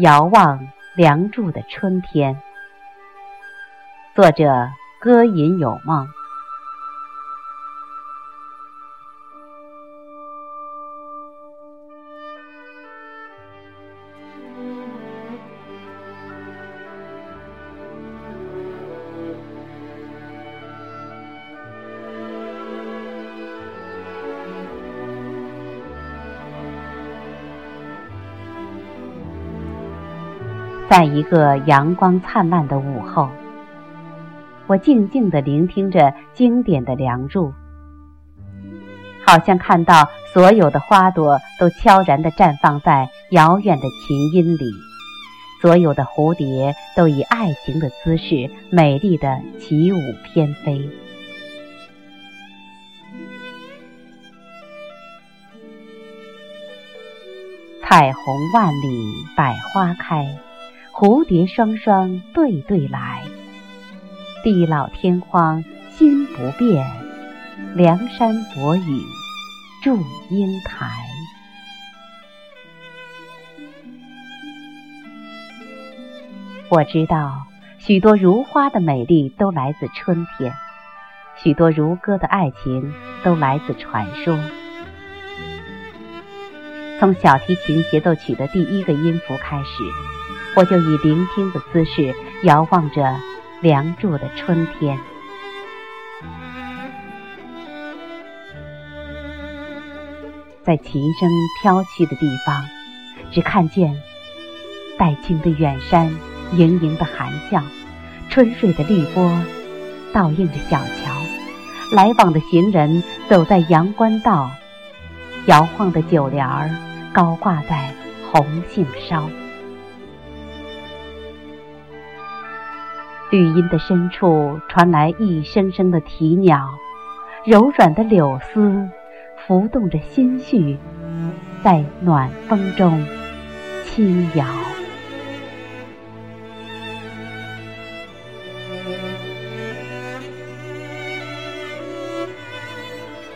遥望梁祝的春天。作者：歌吟有梦。在一个阳光灿烂的午后，我静静地聆听着经典的《梁祝》，好像看到所有的花朵都悄然地绽放在遥远的琴音里，所有的蝴蝶都以爱情的姿势美丽地起舞翩飞。彩虹万里，百花开。蝴蝶双双对对来，地老天荒心不变，梁山伯与祝英台。我知道，许多如花的美丽都来自春天，许多如歌的爱情都来自传说。从小提琴协奏曲的第一个音符开始。我就以聆听的姿势遥望着《梁祝》的春天，在琴声飘去的地方，只看见黛青的远山，盈盈的含笑，春水的绿波倒映着小桥，来往的行人走在阳关道，摇晃的酒帘儿高挂在红杏梢。绿荫的深处传来一声声的啼鸟，柔软的柳丝浮动着心绪，在暖风中轻摇。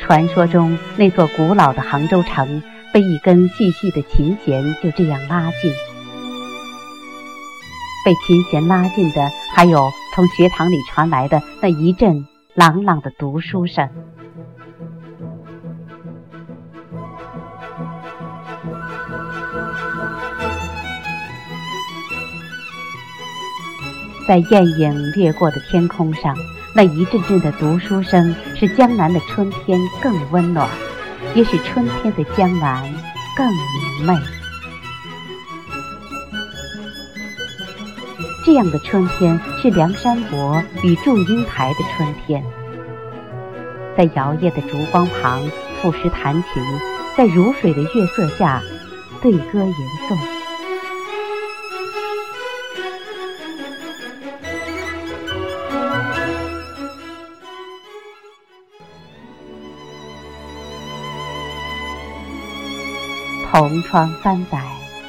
传说中那座古老的杭州城，被一根细细的琴弦就这样拉近。被琴弦拉近的，还有从学堂里传来的那一阵朗朗的读书声。在艳影掠过的天空上，那一阵阵的读书声，使江南的春天更温暖，也使春天的江南更明媚。这样的春天是梁山伯与祝英台的春天，在摇曳的烛光旁赋诗弹琴，在如水的月色下对歌吟诵。同窗三载，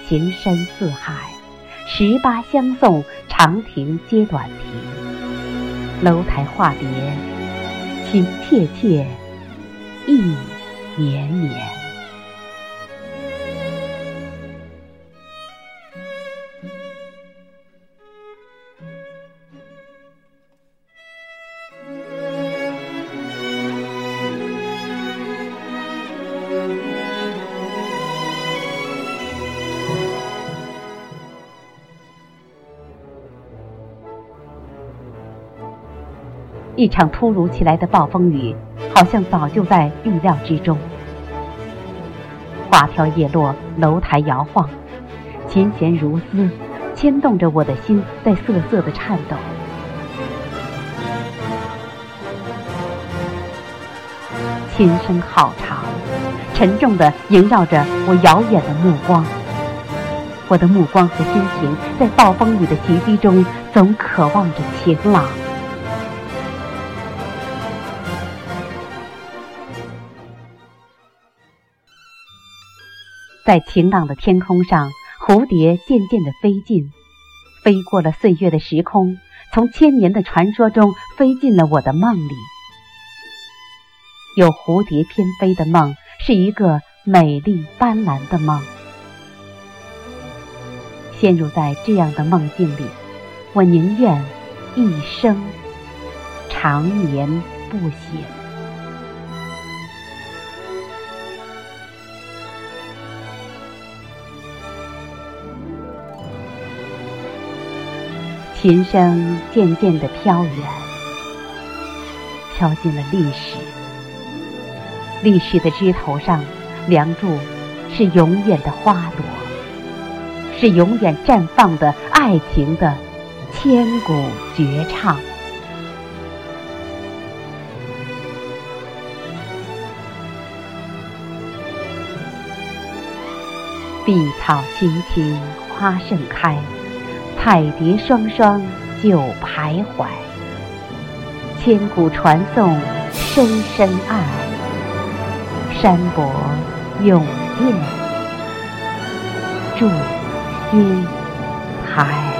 情深似海。十八相送，长亭接短亭。楼台化蝶，情切切，意绵绵。一场突如其来的暴风雨，好像早就在预料之中。花飘叶落，楼台摇晃，琴弦如丝，牵动着我的心在瑟瑟的颤抖。琴声好长，沉重的萦绕着我遥远的目光。我的目光和心情在暴风雨的袭击中，总渴望着晴朗。在晴朗的天空上，蝴蝶渐渐地飞近，飞过了岁月的时空，从千年的传说中飞进了我的梦里。有蝴蝶翩飞的梦，是一个美丽斑斓的梦。陷入在这样的梦境里，我宁愿一生长眠不醒。琴声渐渐的飘远，飘进了历史。历史的枝头上，梁祝是永远的花朵，是永远绽放的爱情的千古绝唱。碧草青青花盛开。彩蝶双双久徘徊，千古传颂深深爱，山伯永念祝英台。